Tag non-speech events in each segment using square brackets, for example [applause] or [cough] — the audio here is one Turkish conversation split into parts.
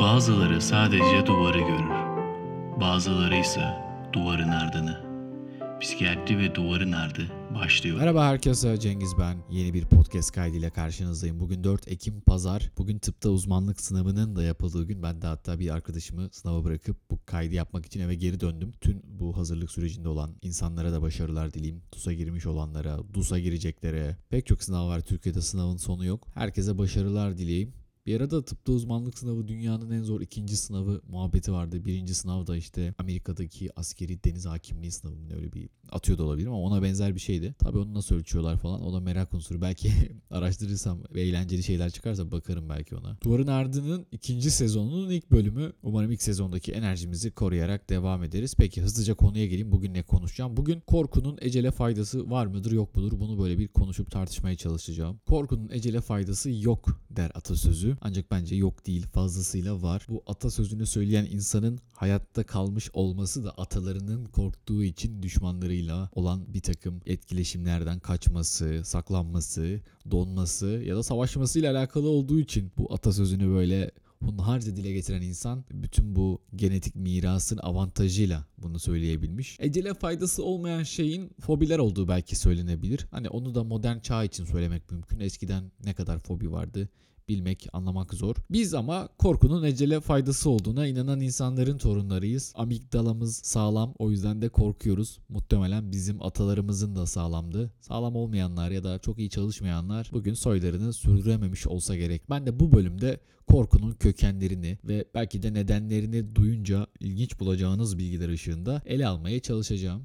Bazıları sadece duvarı görür. Bazıları ise duvarın ardını. Psikiyatri ve duvarın ardı başlıyor. Merhaba herkese Cengiz ben. Yeni bir podcast kaydıyla karşınızdayım. Bugün 4 Ekim Pazar. Bugün tıpta uzmanlık sınavının da yapıldığı gün. Ben de hatta bir arkadaşımı sınava bırakıp bu kaydı yapmak için eve geri döndüm. Tüm bu hazırlık sürecinde olan insanlara da başarılar dileyim. DUS'a girmiş olanlara, DUS'a gireceklere. Pek çok sınav var. Türkiye'de sınavın sonu yok. Herkese başarılar dileyim. Bir arada tıpta uzmanlık sınavı dünyanın en zor ikinci sınavı muhabbeti vardı. Birinci sınav da işte Amerika'daki askeri deniz hakimliği sınavı öyle bir atıyor da olabilir ama ona benzer bir şeydi. Tabii onu nasıl ölçüyorlar falan o da merak unsuru. Belki [laughs] araştırırsam ve eğlenceli şeyler çıkarsa bakarım belki ona. Duvarın Ardı'nın ikinci sezonunun ilk bölümü. Umarım ilk sezondaki enerjimizi koruyarak devam ederiz. Peki hızlıca konuya geleyim. Bugün ne konuşacağım? Bugün korkunun ecele faydası var mıdır yok mudur? Bunu böyle bir konuşup tartışmaya çalışacağım. Korkunun ecele faydası yok der atasözü. Ancak bence yok değil fazlasıyla var. Bu atasözünü söyleyen insanın hayatta kalmış olması da atalarının korktuğu için düşmanlarıyla olan bir takım etkileşimlerden kaçması, saklanması, donması ya da savaşmasıyla alakalı olduğu için bu atasözünü böyle hunharca dile getiren insan bütün bu genetik mirasın avantajıyla bunu söyleyebilmiş. Ecele faydası olmayan şeyin fobiler olduğu belki söylenebilir. Hani onu da modern çağ için söylemek mümkün. Eskiden ne kadar fobi vardı bilmek, anlamak zor. Biz ama korkunun ecele faydası olduğuna inanan insanların torunlarıyız. Amigdalamız sağlam o yüzden de korkuyoruz. Muhtemelen bizim atalarımızın da sağlamdı. Sağlam olmayanlar ya da çok iyi çalışmayanlar bugün soylarını sürdürememiş olsa gerek. Ben de bu bölümde korkunun kökenlerini ve belki de nedenlerini duyunca ilginç bulacağınız bilgiler ışığında ele almaya çalışacağım.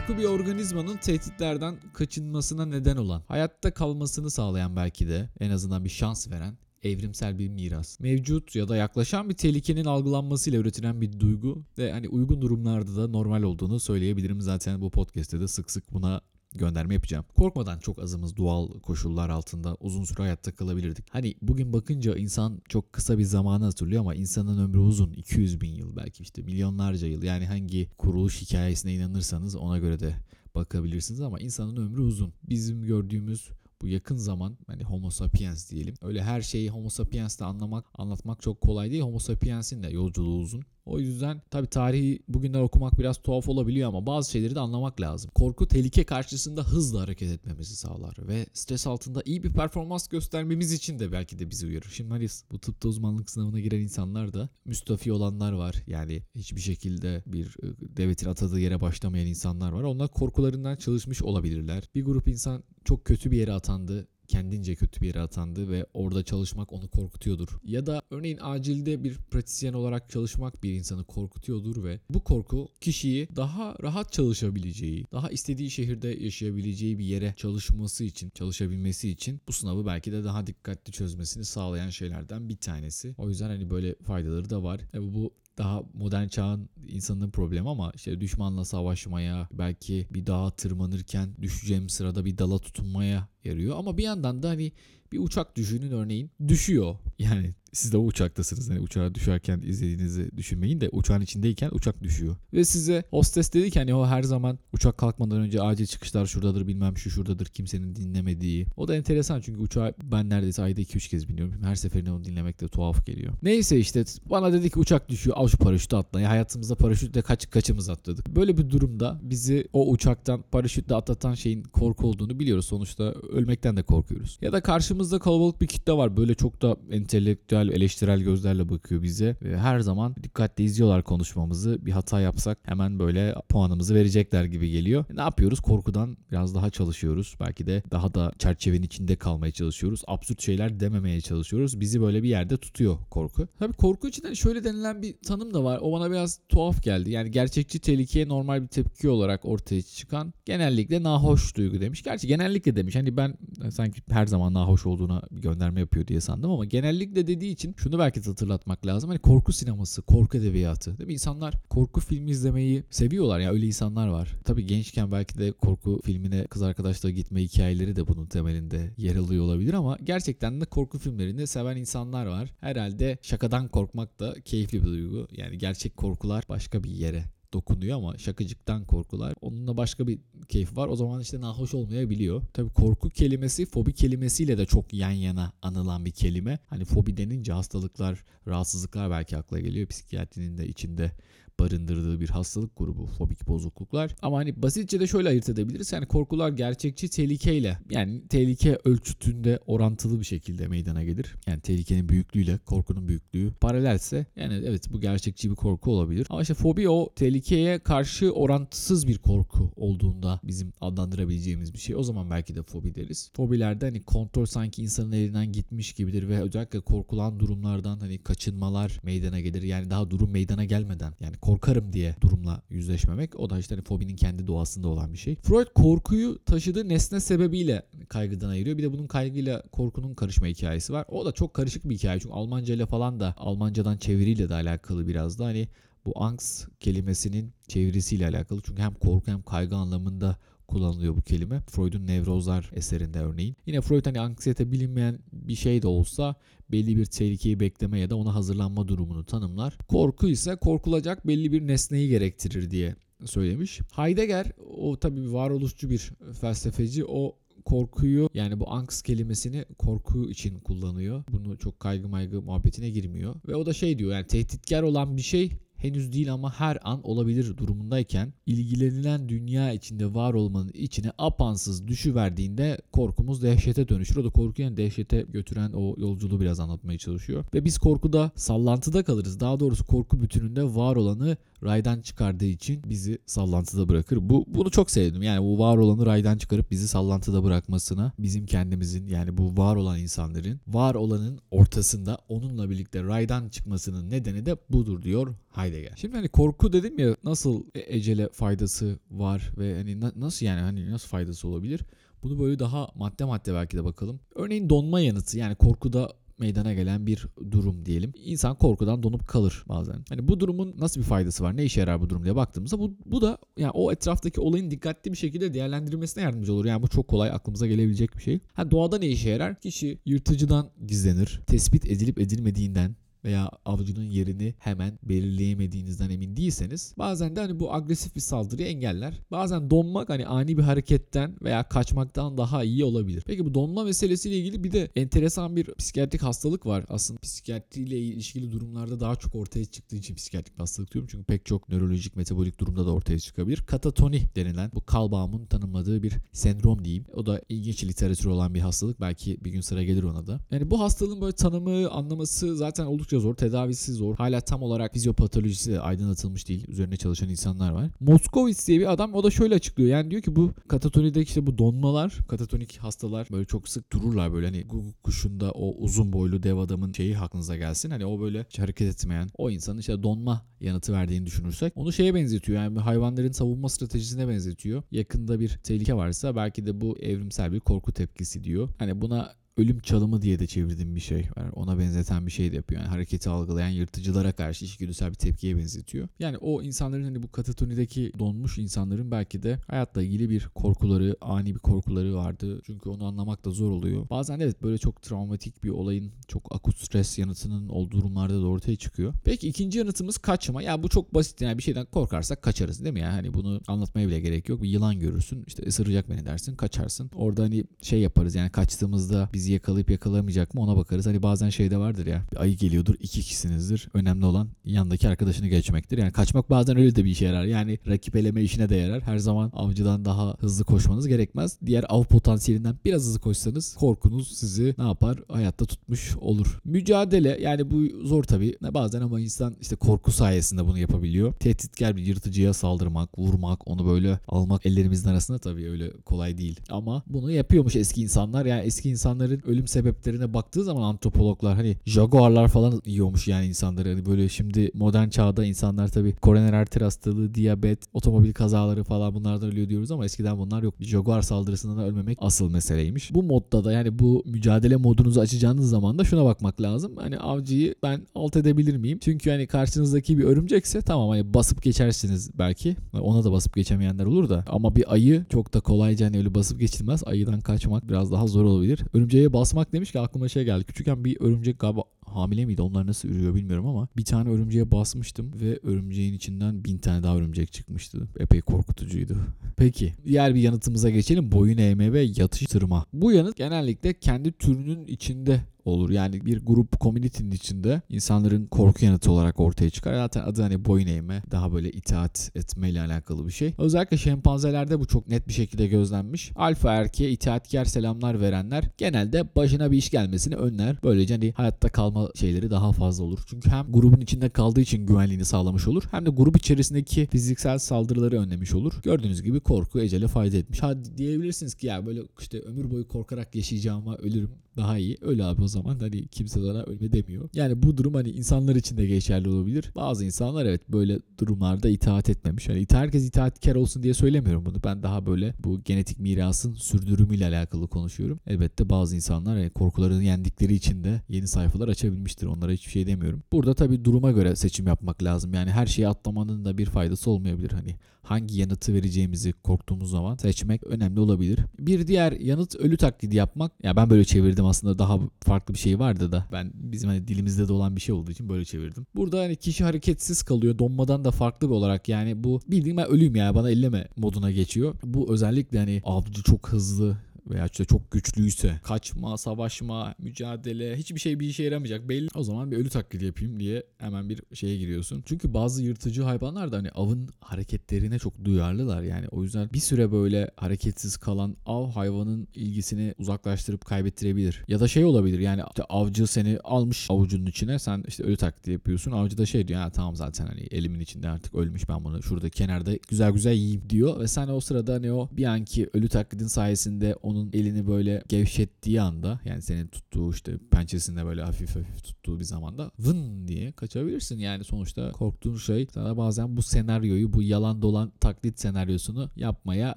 Korku bir organizmanın tehditlerden kaçınmasına neden olan, hayatta kalmasını sağlayan belki de en azından bir şans veren evrimsel bir miras. Mevcut ya da yaklaşan bir tehlikenin algılanmasıyla üretilen bir duygu ve hani uygun durumlarda da normal olduğunu söyleyebilirim. Zaten bu podcast'te de sık sık buna gönderme yapacağım. Korkmadan çok azımız doğal koşullar altında uzun süre hayatta kalabilirdik. Hani bugün bakınca insan çok kısa bir zamanı hatırlıyor ama insanın ömrü uzun. 200 bin yıl belki işte milyonlarca yıl. Yani hangi kuruluş hikayesine inanırsanız ona göre de bakabilirsiniz ama insanın ömrü uzun. Bizim gördüğümüz bu yakın zaman hani homo sapiens diyelim. Öyle her şeyi homo sapiens'te anlamak, anlatmak çok kolay değil. Homo sapiens'in de yolculuğu uzun. O yüzden tabi tarihi bugünler okumak biraz tuhaf olabiliyor ama bazı şeyleri de anlamak lazım. Korku tehlike karşısında hızlı hareket etmemizi sağlar ve stres altında iyi bir performans göstermemiz için de belki de bizi uyarır. Şimdi hani bu tıpta uzmanlık sınavına giren insanlar da müstafi olanlar var. Yani hiçbir şekilde bir e, devletin atadığı yere başlamayan insanlar var. Onlar korkularından çalışmış olabilirler. Bir grup insan çok kötü bir yere atandı kendince kötü bir yere atandı ve orada çalışmak onu korkutuyordur. Ya da örneğin acilde bir pratisyen olarak çalışmak bir insanı korkutuyordur ve bu korku kişiyi daha rahat çalışabileceği, daha istediği şehirde yaşayabileceği bir yere çalışması için, çalışabilmesi için bu sınavı belki de daha dikkatli çözmesini sağlayan şeylerden bir tanesi. O yüzden hani böyle faydaları da var. E bu daha modern çağın insanın problemi ama işte düşmanla savaşmaya, belki bir dağa tırmanırken düşeceğim sırada bir dala tutunmaya yarıyor. Ama bir yandan da hani bir uçak düşünün örneğin düşüyor. Yani siz de o uçaktasınız. Hani uçağa düşerken izlediğinizi düşünmeyin de uçağın içindeyken uçak düşüyor. Ve size hostes dedi ki hani o her zaman uçak kalkmadan önce acil çıkışlar şuradadır bilmem şu şuradadır kimsenin dinlemediği. O da enteresan çünkü uçağı ben neredeyse ayda 2-3 kez biniyorum. Her seferinde onu dinlemek de tuhaf geliyor. Neyse işte bana dedi ki uçak düşüyor al şu paraşütü atla. Ya hayatımızda paraşütle kaç kaçımız atladık. Böyle bir durumda bizi o uçaktan paraşütle atlatan şeyin korku olduğunu biliyoruz. Sonuçta ölmekten de korkuyoruz. Ya da karşımızda kalabalık bir kitle var. Böyle çok da entelektüel, eleştirel gözlerle bakıyor bize. Ve her zaman dikkatli izliyorlar konuşmamızı. Bir hata yapsak hemen böyle puanımızı verecekler gibi geliyor. Ne yapıyoruz? Korkudan biraz daha çalışıyoruz. Belki de daha da çerçevenin içinde kalmaya çalışıyoruz. Absürt şeyler dememeye çalışıyoruz. Bizi böyle bir yerde tutuyor korku. Tabii korku için hani şöyle denilen bir tanım da var. O bana biraz tuhaf geldi. Yani gerçekçi tehlikeye normal bir tepki olarak ortaya çıkan genellikle nahoş duygu demiş. Gerçi genellikle demiş. Hani ben sanki her zaman nahoş olduğuna gönderme yapıyor diye sandım ama genellikle dediği için şunu belki de hatırlatmak lazım. Hani korku sineması, korku edebiyatı. Değil mi? İnsanlar korku filmi izlemeyi seviyorlar ya öyle insanlar var. Tabii gençken belki de korku filmine kız arkadaşla gitme hikayeleri de bunun temelinde yer alıyor olabilir ama gerçekten de korku filmlerini seven insanlar var. Herhalde şakadan korkmak da keyifli bir duygu. Yani gerçek korkular başka bir yere dokunuyor ama şakacıktan korkular. Onunla başka bir keyfi var. O zaman işte nahoş olmayabiliyor. Tabii korku kelimesi fobi kelimesiyle de çok yan yana anılan bir kelime. Hani fobi denince hastalıklar, rahatsızlıklar belki akla geliyor. Psikiyatrinin de içinde barındırdığı bir hastalık grubu fobik bozukluklar. Ama hani basitçe de şöyle ayırt edebiliriz. Yani korkular gerçekçi tehlikeyle yani tehlike ölçütünde orantılı bir şekilde meydana gelir. Yani tehlikenin büyüklüğüyle korkunun büyüklüğü paralelse yani evet bu gerçekçi bir korku olabilir. Ama işte fobi o tehlikeye karşı orantısız bir korku olduğunda bizim adlandırabileceğimiz bir şey. O zaman belki de fobi deriz. Fobilerde hani kontrol sanki insanın elinden gitmiş gibidir ve özellikle korkulan durumlardan hani kaçınmalar meydana gelir. Yani daha durum meydana gelmeden yani korkarım diye durumla yüzleşmemek. O da işte hani fobinin kendi doğasında olan bir şey. Freud korkuyu taşıdığı nesne sebebiyle kaygıdan ayırıyor. Bir de bunun kaygıyla korkunun karışma hikayesi var. O da çok karışık bir hikaye. Çünkü Almanca ile falan da Almancadan çeviriyle de alakalı biraz da hani bu angst kelimesinin çevirisiyle alakalı. Çünkü hem korku hem kaygı anlamında kullanılıyor bu kelime. Freud'un Nevrozlar eserinde örneğin. Yine Freud hani anksiyete bilinmeyen bir şey de olsa belli bir tehlikeyi bekleme ya da ona hazırlanma durumunu tanımlar. Korku ise korkulacak belli bir nesneyi gerektirir diye söylemiş. Heidegger o tabii varoluşçu bir felsefeci o korkuyu yani bu angst kelimesini korku için kullanıyor. Bunu çok kaygı maygı muhabbetine girmiyor. Ve o da şey diyor yani tehditkar olan bir şey henüz değil ama her an olabilir durumundayken ilgilenilen dünya içinde var olmanın içine apansız düşüverdiğinde korkumuz dehşete dönüşür. O da korkuyu yani dehşete götüren o yolculuğu biraz anlatmaya çalışıyor. Ve biz korkuda sallantıda kalırız. Daha doğrusu korku bütününde var olanı raydan çıkardığı için bizi sallantıda bırakır. Bu bunu çok sevdim. Yani bu var olanı raydan çıkarıp bizi sallantıda bırakmasına bizim kendimizin yani bu var olan insanların var olanın ortasında onunla birlikte raydan çıkmasının nedeni de budur diyor Heidegger. Şimdi hani korku dedim ya nasıl e- ecele faydası var ve hani na- nasıl yani hani nasıl faydası olabilir? Bunu böyle daha madde madde belki de bakalım. Örneğin donma yanıtı yani korkuda meydana gelen bir durum diyelim. İnsan korkudan donup kalır bazen. Hani bu durumun nasıl bir faydası var? Ne işe yarar bu durum diye baktığımızda bu, bu da yani o etraftaki olayın dikkatli bir şekilde değerlendirilmesine yardımcı olur. Yani bu çok kolay aklımıza gelebilecek bir şey. Ha doğada ne işe yarar? Kişi yırtıcıdan gizlenir. Tespit edilip edilmediğinden veya avcunun yerini hemen belirleyemediğinizden emin değilseniz bazen de hani bu agresif bir saldırıyı engeller. Bazen donmak hani ani bir hareketten veya kaçmaktan daha iyi olabilir. Peki bu donma meselesiyle ilgili bir de enteresan bir psikiyatrik hastalık var. Aslında psikiyatriyle ilişkili durumlarda daha çok ortaya çıktığı için psikiyatrik hastalık diyorum. Çünkü pek çok nörolojik metabolik durumda da ortaya çıkabilir. Katatoni denilen bu Kalbaum'un tanımladığı bir sendrom diyeyim. O da ilginç literatürü olan bir hastalık. Belki bir gün sıra gelir ona da. Yani bu hastalığın böyle tanımı, anlaması zaten oldukça zor. Tedavisi zor. Hala tam olarak fizyopatolojisi aydınlatılmış değil. Üzerine çalışan insanlar var. Moskowitz diye bir adam o da şöyle açıklıyor. Yani diyor ki bu katatonideki işte bu donmalar, katatonik hastalar böyle çok sık dururlar böyle hani kuşunda o uzun boylu dev adamın şeyi aklınıza gelsin. Hani o böyle hiç hareket etmeyen o insanın işte donma yanıtı verdiğini düşünürsek onu şeye benzetiyor. Yani hayvanların savunma stratejisine benzetiyor. Yakında bir tehlike varsa belki de bu evrimsel bir korku tepkisi diyor. Hani buna ölüm çalımı diye de çevirdiğim bir şey var. Ona benzeten bir şey de yapıyor. Yani hareketi algılayan yırtıcılara karşı içgüdüsel bir tepkiye benzetiyor. Yani o insanların hani bu katatonideki donmuş insanların belki de hayatla ilgili bir korkuları, ani bir korkuları vardı. Çünkü onu anlamak da zor oluyor. Bazen evet böyle çok travmatik bir olayın çok akut stres yanıtının olduğu durumlarda da ortaya çıkıyor. Peki ikinci yanıtımız kaçma. Ya bu çok basit yani bir şeyden korkarsak kaçarız değil mi? Yani hani bunu anlatmaya bile gerek yok. Bir yılan görürsün işte ısıracak beni dersin kaçarsın. Orada hani şey yaparız yani kaçtığımızda bizi yakalayıp yakalamayacak mı ona bakarız. Hani bazen şeyde vardır ya bir ayı geliyordur iki kişisinizdir. Önemli olan yandaki arkadaşını geçmektir. Yani kaçmak bazen öyle de bir işe yarar. Yani rakip eleme işine de yarar. Her zaman avcıdan daha hızlı koşmanız gerekmez. Diğer av potansiyelinden biraz hızlı koşsanız korkunuz sizi ne yapar? Hayatta tutmuş olur. Mücadele yani bu zor tabii. Bazen ama insan işte korku sayesinde bunu yapabiliyor. Tehditkar bir yırtıcıya saldırmak, vurmak, onu böyle almak ellerimizin arasında tabii öyle kolay değil. Ama bunu yapıyormuş eski insanlar. Yani eski insanların insanların ölüm sebeplerine baktığı zaman antropologlar hani jaguarlar falan yiyormuş yani insanları. Hani böyle şimdi modern çağda insanlar tabii koroner arter hastalığı, diyabet, otomobil kazaları falan bunlardan ölüyor diyoruz ama eskiden bunlar yok. Bir jaguar saldırısından ölmemek asıl meseleymiş. Bu modda da yani bu mücadele modunuzu açacağınız zaman da şuna bakmak lazım. Hani avcıyı ben alt edebilir miyim? Çünkü hani karşınızdaki bir örümcekse tamam hani basıp geçersiniz belki. Ona da basıp geçemeyenler olur da. Ama bir ayı çok da kolayca hani öyle basıp geçilmez. Ayıdan kaçmak biraz daha zor olabilir. Örümceğe basmak demiş ki aklıma şey geldi. Küçükken bir örümcek galiba hamile miydi? Onlar nasıl ürüyor bilmiyorum ama bir tane örümceğe basmıştım ve örümceğin içinden bin tane daha örümcek çıkmıştı. Epey korkutucuydu. [laughs] Peki diğer bir yanıtımıza geçelim. Boyun eğme ve yatıştırma. Bu yanıt genellikle kendi türünün içinde olur. Yani bir grup community'nin içinde insanların korku yanıtı olarak ortaya çıkar. Zaten adı hani boyun eğme daha böyle itaat etmeyle alakalı bir şey. Özellikle şempanzelerde bu çok net bir şekilde gözlenmiş. Alfa erkeğe itaatkar selamlar verenler genelde başına bir iş gelmesini önler. Böylece hani hayatta kalma şeyleri daha fazla olur. Çünkü hem grubun içinde kaldığı için güvenliğini sağlamış olur. Hem de grup içerisindeki fiziksel saldırıları önlemiş olur. Gördüğünüz gibi korku ecele fayda etmiş. Hadi diyebilirsiniz ki ya böyle işte ömür boyu korkarak yaşayacağıma ölürüm daha iyi. Öyle abi o zaman hani kimse sana ölme demiyor. Yani bu durum hani insanlar için de geçerli olabilir. Bazı insanlar evet böyle durumlarda itaat etmemiş. Hani herkes itaatkar olsun diye söylemiyorum bunu. Ben daha böyle bu genetik mirasın sürdürümüyle alakalı konuşuyorum. Elbette bazı insanlar yani korkularını yendikleri için de yeni sayfalar açabilmiştir. Onlara hiçbir şey demiyorum. Burada tabii duruma göre seçim yapmak lazım. Yani her şeyi atlamanın da bir faydası olmayabilir. Hani hangi yanıtı vereceğimizi korktuğumuz zaman seçmek önemli olabilir. Bir diğer yanıt ölü taklidi yapmak. Ya ben böyle çevirdim aslında daha farklı bir şey vardı da ben bizim hani dilimizde de olan bir şey olduğu için böyle çevirdim. Burada hani kişi hareketsiz kalıyor. Donmadan da farklı bir olarak yani bu bildiğim ben ölüyüm ya bana elleme moduna geçiyor. Bu özellikle hani avcı çok hızlı veya işte çok güçlüyse kaçma, savaşma, mücadele hiçbir şey bir işe yaramayacak. Belli o zaman bir ölü taklidi yapayım diye hemen bir şeye giriyorsun. Çünkü bazı yırtıcı hayvanlar da hani avın hareketlerine çok duyarlılar. Yani o yüzden bir süre böyle hareketsiz kalan av hayvanın ilgisini uzaklaştırıp kaybettirebilir. Ya da şey olabilir yani işte avcı seni almış avucunun içine sen işte ölü taklidi yapıyorsun. Avcı da şey diyor ya tamam zaten hani elimin içinde artık ölmüş ben bunu şurada kenarda güzel güzel yiyeyim diyor ve sen o sırada hani o bir anki ölü taklidin sayesinde onun elini böyle gevşettiği anda yani senin tuttuğu işte pençesinde böyle hafif hafif tuttuğu bir zamanda vın diye kaçabilirsin. Yani sonuçta korktuğun şey sana bazen bu senaryoyu bu yalan dolan taklit senaryosunu yapmaya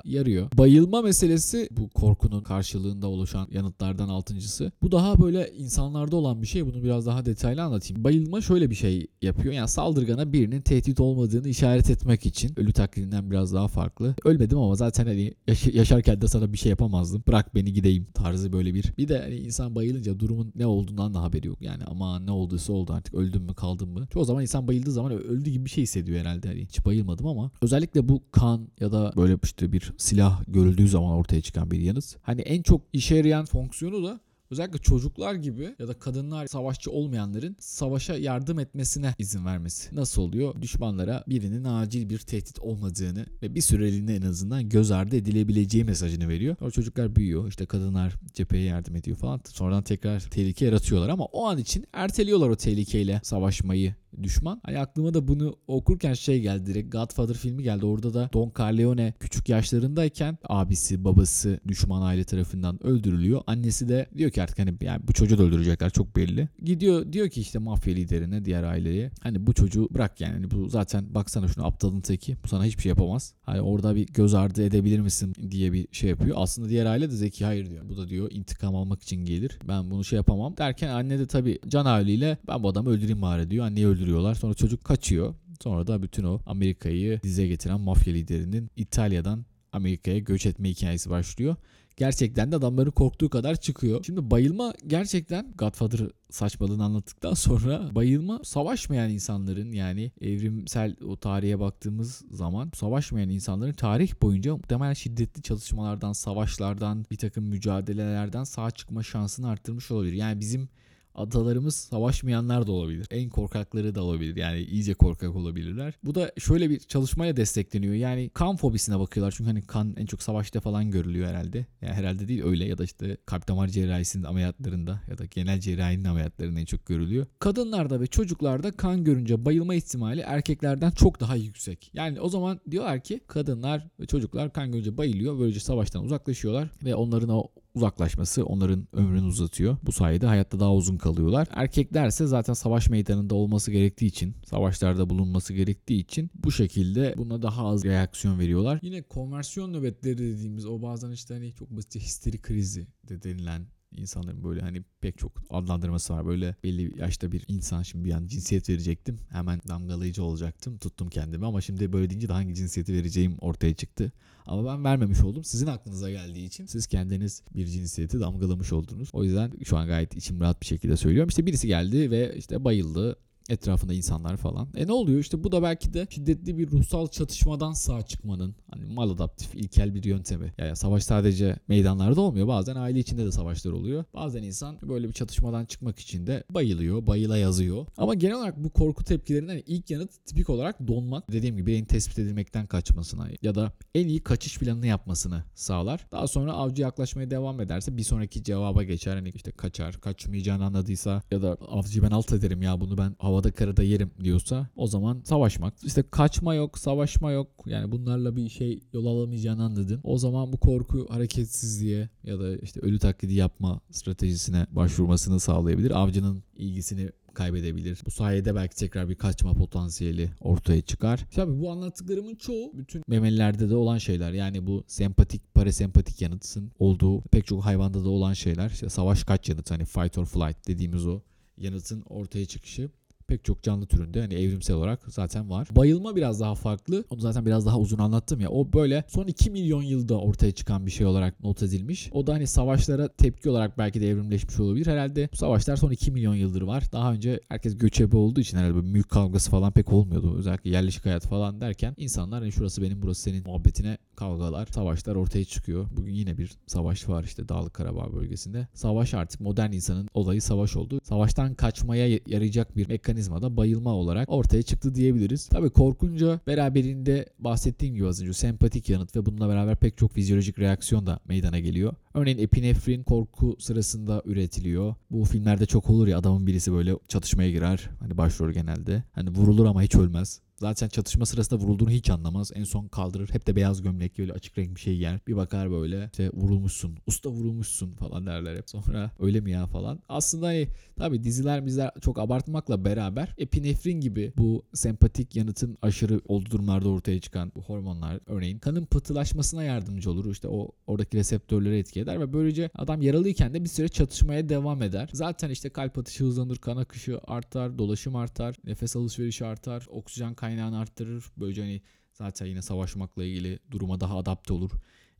yarıyor. Bayılma meselesi bu korkunun karşılığında oluşan yanıtlardan altıncısı. Bu daha böyle insanlarda olan bir şey. Bunu biraz daha detaylı anlatayım. Bayılma şöyle bir şey yapıyor. Yani saldırgana birinin tehdit olmadığını işaret etmek için ölü taklidinden biraz daha farklı. Ölmedim ama zaten hani yaş- yaşarken de sana bir şey yapamazdım. Bırak beni gideyim tarzı böyle bir. Bir de hani insan bayılınca durumun ne olduğundan da haberi yok. Yani ama ne olduysa oldu artık öldüm mü kaldım mı. Çoğu zaman insan bayıldığı zaman öldü gibi bir şey hissediyor herhalde. Hani hiç bayılmadım ama özellikle bu kan ya da böyle işte bir silah görüldüğü zaman ortaya çıkan bir yanıt. Hani en çok işe yarayan fonksiyonu da özellikle çocuklar gibi ya da kadınlar savaşçı olmayanların savaşa yardım etmesine izin vermesi. Nasıl oluyor? Düşmanlara birinin acil bir tehdit olmadığını ve bir süreliğine en azından göz ardı edilebileceği mesajını veriyor. Sonra çocuklar büyüyor. işte kadınlar cepheye yardım ediyor falan. Sonradan tekrar tehlike yaratıyorlar ama o an için erteliyorlar o tehlikeyle savaşmayı düşman. Hani aklıma da bunu okurken şey geldi direkt Godfather filmi geldi. Orada da Don Corleone küçük yaşlarındayken abisi babası düşman aile tarafından öldürülüyor. Annesi de diyor ki artık hani yani bu çocuğu da öldürecekler çok belli. Gidiyor diyor ki işte mafya liderine diğer aileye hani bu çocuğu bırak yani Hani bu zaten baksana şunu aptalın teki bu sana hiçbir şey yapamaz. Hani orada bir göz ardı edebilir misin diye bir şey yapıyor. Aslında diğer aile de zeki hayır diyor. Bu da diyor intikam almak için gelir. Ben bunu şey yapamam derken anne de tabii can haliyle ben bu adamı öldüreyim bari diyor. Anneyi öldürüyorlar. Sonra çocuk kaçıyor. Sonra da bütün o Amerika'yı dize getiren mafya liderinin İtalya'dan Amerika'ya göç etme hikayesi başlıyor. Gerçekten de adamların korktuğu kadar çıkıyor. Şimdi bayılma gerçekten Godfather saçmalığını anlattıktan sonra bayılma savaşmayan insanların yani evrimsel o tarihe baktığımız zaman savaşmayan insanların tarih boyunca muhtemelen şiddetli çalışmalardan, savaşlardan, bir takım mücadelelerden sağ çıkma şansını arttırmış olabilir. Yani bizim Atalarımız savaşmayanlar da olabilir. En korkakları da olabilir. Yani iyice korkak olabilirler. Bu da şöyle bir çalışmaya destekleniyor. Yani kan fobisine bakıyorlar. Çünkü hani kan en çok savaşta falan görülüyor herhalde. Yani herhalde değil öyle ya da işte kalp damar cerrahisinin ameliyatlarında ya da genel cerrahinin ameliyatlarında en çok görülüyor. Kadınlarda ve çocuklarda kan görünce bayılma ihtimali erkeklerden çok daha yüksek. Yani o zaman diyorlar ki kadınlar ve çocuklar kan görünce bayılıyor. Böylece savaştan uzaklaşıyorlar ve onların o uzaklaşması onların ömrünü uzatıyor. Bu sayede hayatta daha uzun kalıyorlar. Erkeklerse zaten savaş meydanında olması gerektiği için, savaşlarda bulunması gerektiği için bu şekilde buna daha az reaksiyon veriyorlar. Yine konversiyon nöbetleri dediğimiz o bazen işte hani çok basit histeri krizi de denilen insanların böyle hani pek çok adlandırması var. Böyle belli yaşta bir insan şimdi bir an cinsiyet verecektim. Hemen damgalayıcı olacaktım. Tuttum kendimi ama şimdi böyle deyince de hangi cinsiyeti vereceğim ortaya çıktı. Ama ben vermemiş oldum. Sizin aklınıza geldiği için siz kendiniz bir cinsiyeti damgalamış oldunuz. O yüzden şu an gayet içim rahat bir şekilde söylüyorum. İşte birisi geldi ve işte bayıldı etrafında insanlar falan. E ne oluyor işte bu da belki de şiddetli bir ruhsal çatışmadan sağ çıkmanın hani maladaptif ilkel bir yöntemi. Yani savaş sadece meydanlarda olmuyor. Bazen aile içinde de savaşlar oluyor. Bazen insan böyle bir çatışmadan çıkmak için de bayılıyor, bayıla yazıyor. Ama genel olarak bu korku tepkilerinden hani ilk yanıt tipik olarak donmak. Dediğim gibi en tespit edilmekten kaçmasına ya da en iyi kaçış planını yapmasını sağlar. Daha sonra avcı yaklaşmaya devam ederse bir sonraki cevaba geçer. Hani işte kaçar, kaçmayacağını anladıysa ya da avcıyı ben alt ederim ya bunu ben havada karada yerim diyorsa o zaman savaşmak. İşte kaçma yok, savaşma yok. Yani bunlarla bir şey yol alamayacağını anladın. O zaman bu korku hareketsizliğe ya da işte ölü taklidi yapma stratejisine başvurmasını sağlayabilir. Avcının ilgisini kaybedebilir. Bu sayede belki tekrar bir kaçma potansiyeli ortaya çıkar. Tabii bu anlattıklarımın çoğu bütün memelilerde de olan şeyler. Yani bu sempatik, parasempatik yanıtın olduğu pek çok hayvanda da olan şeyler. İşte savaş kaç yanıt hani fight or flight dediğimiz o yanıtın ortaya çıkışı pek çok canlı türünde hani evrimsel olarak zaten var. Bayılma biraz daha farklı. Onu zaten biraz daha uzun anlattım ya. O böyle son 2 milyon yılda ortaya çıkan bir şey olarak not edilmiş. O da hani savaşlara tepki olarak belki de evrimleşmiş olabilir. Herhalde bu savaşlar son 2 milyon yıldır var. Daha önce herkes göçebe olduğu için herhalde böyle mülk kavgası falan pek olmuyordu. Özellikle yerleşik hayat falan derken insanlar hani şurası benim burası senin muhabbetine kavgalar, savaşlar ortaya çıkıyor. Bugün yine bir savaş var işte Dağlık Karabağ bölgesinde. Savaş artık modern insanın olayı savaş oldu. Savaştan kaçmaya yarayacak bir mekanizma da bayılma olarak ortaya çıktı diyebiliriz. Tabi korkunca beraberinde bahsettiğim gibi az önce sempatik yanıt ve bununla beraber pek çok fizyolojik reaksiyon da meydana geliyor. Örneğin epinefrin korku sırasında üretiliyor. Bu filmlerde çok olur ya adamın birisi böyle çatışmaya girer. Hani başrol genelde. Hani vurulur ama hiç ölmez. Zaten çatışma sırasında vurulduğunu hiç anlamaz. En son kaldırır. Hep de beyaz gömlek böyle açık renk bir şey yer. Bir bakar böyle işte vurulmuşsun. Usta vurulmuşsun falan derler hep. Sonra öyle mi ya falan. Aslında hani tabi diziler bizler çok abartmakla beraber epinefrin gibi bu sempatik yanıtın aşırı olduğu durumlarda ortaya çıkan bu hormonlar örneğin kanın pıhtılaşmasına yardımcı olur. İşte o oradaki reseptörleri etki eder ve böylece adam yaralıyken de bir süre çatışmaya devam eder. Zaten işte kalp atışı hızlanır, kan akışı artar, dolaşım artar, nefes alışverişi artar, oksijen kaynağını arttırır. Böylece hani zaten yine savaşmakla ilgili duruma daha adapte olur.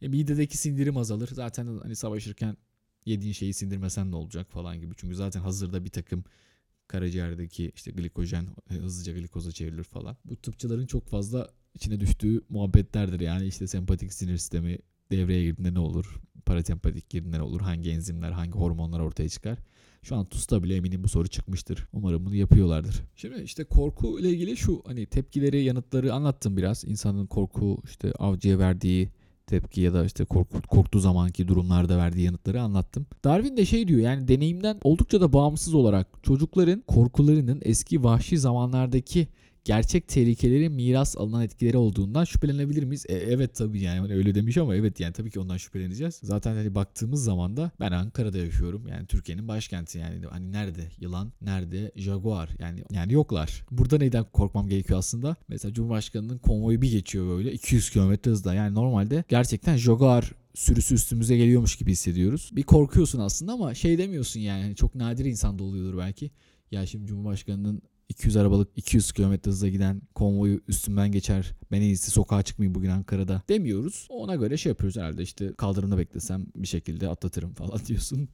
E, midedeki sindirim azalır. Zaten hani savaşırken yediğin şeyi sindirmesen ne olacak falan gibi. Çünkü zaten hazırda bir takım karaciğerdeki işte glikojen hızlıca glikoza çevrilir falan. Bu tıpçıların çok fazla içine düştüğü muhabbetlerdir. Yani işte sempatik sinir sistemi devreye girdiğinde ne olur? Parasempatik girdiğinde ne olur? Hangi enzimler, hangi hormonlar ortaya çıkar? Şu an TUS'ta bile eminim bu soru çıkmıştır. Umarım bunu yapıyorlardır. Şimdi işte korku ile ilgili şu hani tepkileri, yanıtları anlattım biraz. İnsanın korku işte avcıya verdiği tepki ya da işte korku, korktuğu zamanki durumlarda verdiği yanıtları anlattım. Darwin de şey diyor yani deneyimden oldukça da bağımsız olarak çocukların korkularının eski vahşi zamanlardaki gerçek tehlikelerin miras alınan etkileri olduğundan şüphelenebilir miyiz? E, evet tabii yani hani öyle demiş ama evet yani tabii ki ondan şüpheleneceğiz. Zaten hani baktığımız zaman da ben Ankara'da yaşıyorum. Yani Türkiye'nin başkenti yani hani nerede yılan, nerede jaguar yani yani yoklar. Burada neyden korkmam gerekiyor aslında? Mesela Cumhurbaşkanı'nın konvoyu bir geçiyor böyle 200 km hızla. Yani normalde gerçekten jaguar sürüsü üstümüze geliyormuş gibi hissediyoruz. Bir korkuyorsun aslında ama şey demiyorsun yani hani çok nadir insanda oluyordur belki. Ya şimdi Cumhurbaşkanı'nın 200 arabalık 200 km hızla giden konvoyu üstümden geçer. Ben en iyisi sokağa çıkmayayım bugün Ankara'da demiyoruz. Ona göre şey yapıyoruz herhalde işte kaldırımda beklesem bir şekilde atlatırım falan [laughs] diyorsun.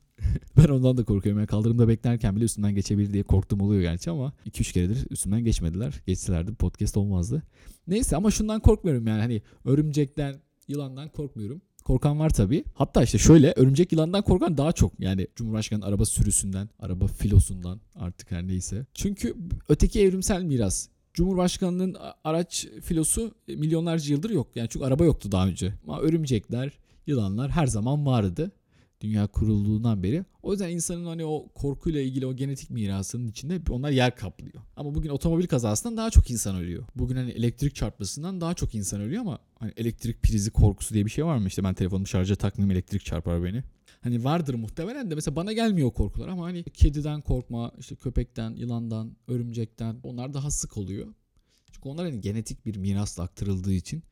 ben ondan da korkuyorum. Yani kaldırımda beklerken bile üstümden geçebilir diye korktum oluyor gerçi ama 2-3 keredir üstümden geçmediler. Geçselerdi podcast olmazdı. Neyse ama şundan korkmuyorum yani hani örümcekten, yılandan korkmuyorum. Korkan var tabii. Hatta işte şöyle örümcek yılandan korkan daha çok. Yani Cumhurbaşkanı araba sürüsünden, araba filosundan artık her neyse. Çünkü öteki evrimsel miras. Cumhurbaşkanının araç filosu milyonlarca yıldır yok. Yani çünkü araba yoktu daha önce. Ama örümcekler, yılanlar her zaman vardı. Dünya kurulduğundan beri. O yüzden insanın hani o korkuyla ilgili o genetik mirasının içinde onlar yer kaplıyor. Ama bugün otomobil kazasından daha çok insan ölüyor. Bugün hani elektrik çarpmasından daha çok insan ölüyor ama hani elektrik prizi korkusu diye bir şey var mı? İşte ben telefonumu şarja takmayayım elektrik çarpar beni. Hani vardır muhtemelen de mesela bana gelmiyor o korkular ama hani kediden korkma, işte köpekten, yılandan, örümcekten onlar daha sık oluyor. Çünkü onlar hani genetik bir mirasla aktarıldığı için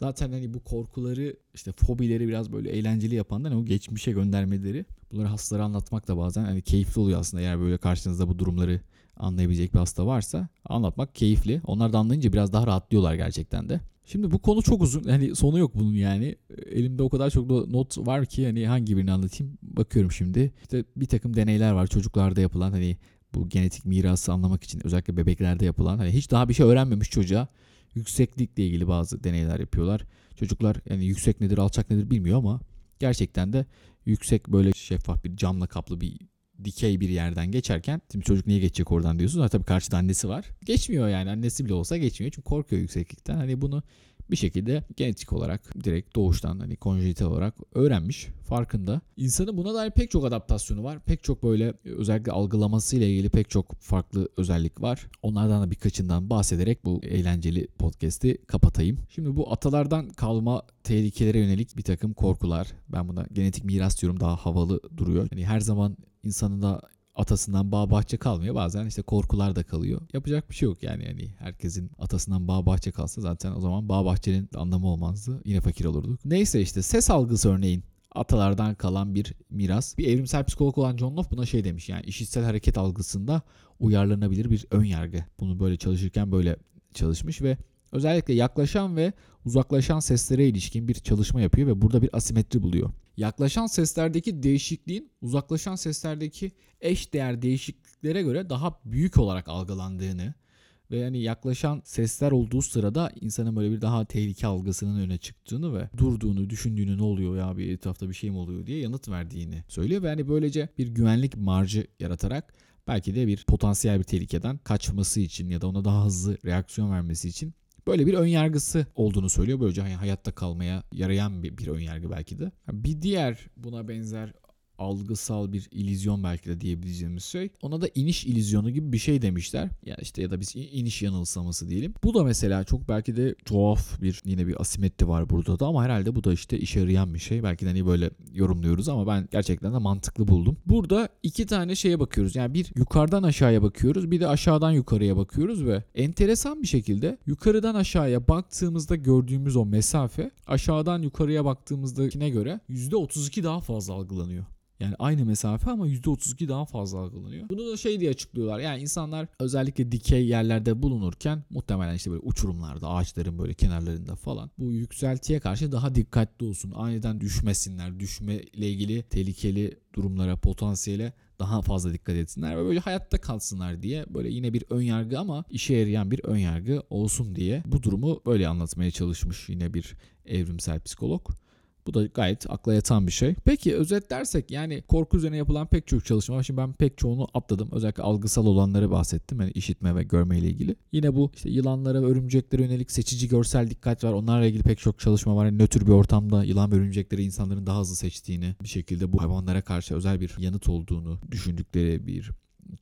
zaten hani bu korkuları işte fobileri biraz böyle eğlenceli yapanlar hani o geçmişe göndermeleri bunları hastalara anlatmak da bazen hani keyifli oluyor aslında eğer böyle karşınızda bu durumları anlayabilecek bir hasta varsa anlatmak keyifli. Onlar da anlayınca biraz daha rahatlıyorlar gerçekten de. Şimdi bu konu çok uzun. Hani sonu yok bunun yani. Elimde o kadar çok da not var ki hani hangi birini anlatayım bakıyorum şimdi. İşte bir takım deneyler var çocuklarda yapılan hani bu genetik mirası anlamak için özellikle bebeklerde yapılan hani hiç daha bir şey öğrenmemiş çocuğa yükseklikle ilgili bazı deneyler yapıyorlar. Çocuklar yani yüksek nedir alçak nedir bilmiyor ama gerçekten de yüksek böyle şeffaf bir camla kaplı bir dikey bir yerden geçerken şimdi çocuk niye geçecek oradan diyorsun. Ha, tabii karşıda annesi var. Geçmiyor yani annesi bile olsa geçmiyor çünkü korkuyor yükseklikten. Hani bunu bir şekilde genetik olarak direkt doğuştan hani konjenital olarak öğrenmiş farkında. İnsanın buna dair pek çok adaptasyonu var. Pek çok böyle özellikle algılaması ile ilgili pek çok farklı özellik var. Onlardan da birkaçından bahsederek bu eğlenceli podcast'i kapatayım. Şimdi bu atalardan kalma tehlikelere yönelik bir takım korkular. Ben buna genetik miras diyorum daha havalı duruyor. Yani her zaman insanın da atasından bağ bahçe kalmıyor. Bazen işte korkular da kalıyor. Yapacak bir şey yok yani. yani herkesin atasından bağ bahçe kalsa zaten o zaman bağ bahçenin anlamı olmazdı. Yine fakir olurduk. Neyse işte ses algısı örneğin atalardan kalan bir miras. Bir evrimsel psikolog olan John Locke buna şey demiş yani işitsel hareket algısında uyarlanabilir bir ön yargı. Bunu böyle çalışırken böyle çalışmış ve özellikle yaklaşan ve uzaklaşan seslere ilişkin bir çalışma yapıyor ve burada bir asimetri buluyor. Yaklaşan seslerdeki değişikliğin uzaklaşan seslerdeki eş değer değişikliklere göre daha büyük olarak algılandığını ve yani yaklaşan sesler olduğu sırada insanın böyle bir daha tehlike algısının öne çıktığını ve durduğunu, düşündüğünü ne oluyor ya bir etrafta bir şey mi oluyor diye yanıt verdiğini söylüyor ve hani böylece bir güvenlik marjı yaratarak belki de bir potansiyel bir tehlikeden kaçması için ya da ona daha hızlı reaksiyon vermesi için böyle bir ön yargısı olduğunu söylüyor. Böylece hayatta kalmaya yarayan bir, bir ön yargı belki de. Bir diğer buna benzer algısal bir ilizyon belki de diyebileceğimiz şey. Ona da iniş ilizyonu gibi bir şey demişler. Ya işte ya da biz iniş yanılsaması diyelim. Bu da mesela çok belki de tuhaf bir yine bir asimetri var burada da ama herhalde bu da işte işe yarayan bir şey. Belki de hani böyle yorumluyoruz ama ben gerçekten de mantıklı buldum. Burada iki tane şeye bakıyoruz. Yani bir yukarıdan aşağıya bakıyoruz. Bir de aşağıdan yukarıya bakıyoruz ve enteresan bir şekilde yukarıdan aşağıya baktığımızda gördüğümüz o mesafe aşağıdan yukarıya baktığımızdakine göre %32 daha fazla algılanıyor. Yani aynı mesafe ama %32 daha fazla algılanıyor. Bunu da şey diye açıklıyorlar. Yani insanlar özellikle dikey yerlerde bulunurken muhtemelen işte böyle uçurumlarda, ağaçların böyle kenarlarında falan bu yükseltiye karşı daha dikkatli olsun. Aniden düşmesinler. Düşmeyle ilgili tehlikeli durumlara, potansiyele daha fazla dikkat etsinler ve böyle hayatta kalsınlar diye böyle yine bir ön yargı ama işe yarayan bir ön yargı olsun diye bu durumu böyle anlatmaya çalışmış yine bir evrimsel psikolog. Bu da gayet akla yatan bir şey. Peki özetlersek yani korku üzerine yapılan pek çok çalışma. Şimdi ben pek çoğunu atladım. Özellikle algısal olanları bahsettim. Yani işitme ve görme ile ilgili. Yine bu işte yılanlara ve örümceklere yönelik seçici görsel dikkat var. Onlarla ilgili pek çok çalışma var. Yani nötr bir ortamda yılan ve örümcekleri insanların daha hızlı seçtiğini bir şekilde bu hayvanlara karşı özel bir yanıt olduğunu düşündükleri bir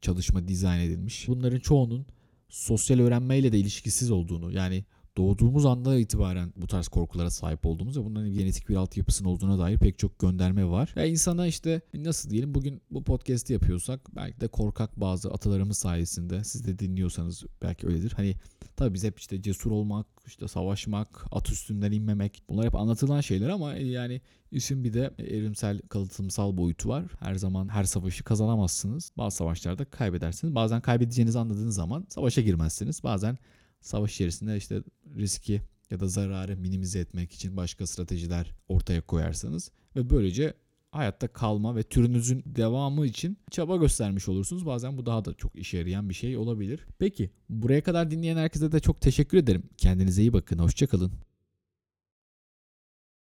çalışma dizayn edilmiş. Bunların çoğunun sosyal öğrenmeyle de ilişkisiz olduğunu yani doğduğumuz anda itibaren bu tarz korkulara sahip olduğumuz ve bunların genetik bir altyapısının olduğuna dair pek çok gönderme var. Ve insana işte nasıl diyelim bugün bu podcast'i yapıyorsak belki de korkak bazı atalarımız sayesinde siz de dinliyorsanız belki öyledir. Hani tabii biz hep işte cesur olmak, işte savaşmak, at üstünden inmemek bunlar hep anlatılan şeyler ama yani işin bir de evrimsel kalıtımsal boyutu var. Her zaman her savaşı kazanamazsınız. Bazı savaşlarda kaybedersiniz. Bazen kaybedeceğinizi anladığınız zaman savaşa girmezsiniz. Bazen savaş içerisinde işte riski ya da zararı minimize etmek için başka stratejiler ortaya koyarsanız ve böylece hayatta kalma ve türünüzün devamı için çaba göstermiş olursunuz. Bazen bu daha da çok işe yarayan bir şey olabilir. Peki buraya kadar dinleyen herkese de çok teşekkür ederim. Kendinize iyi bakın. Hoşçakalın.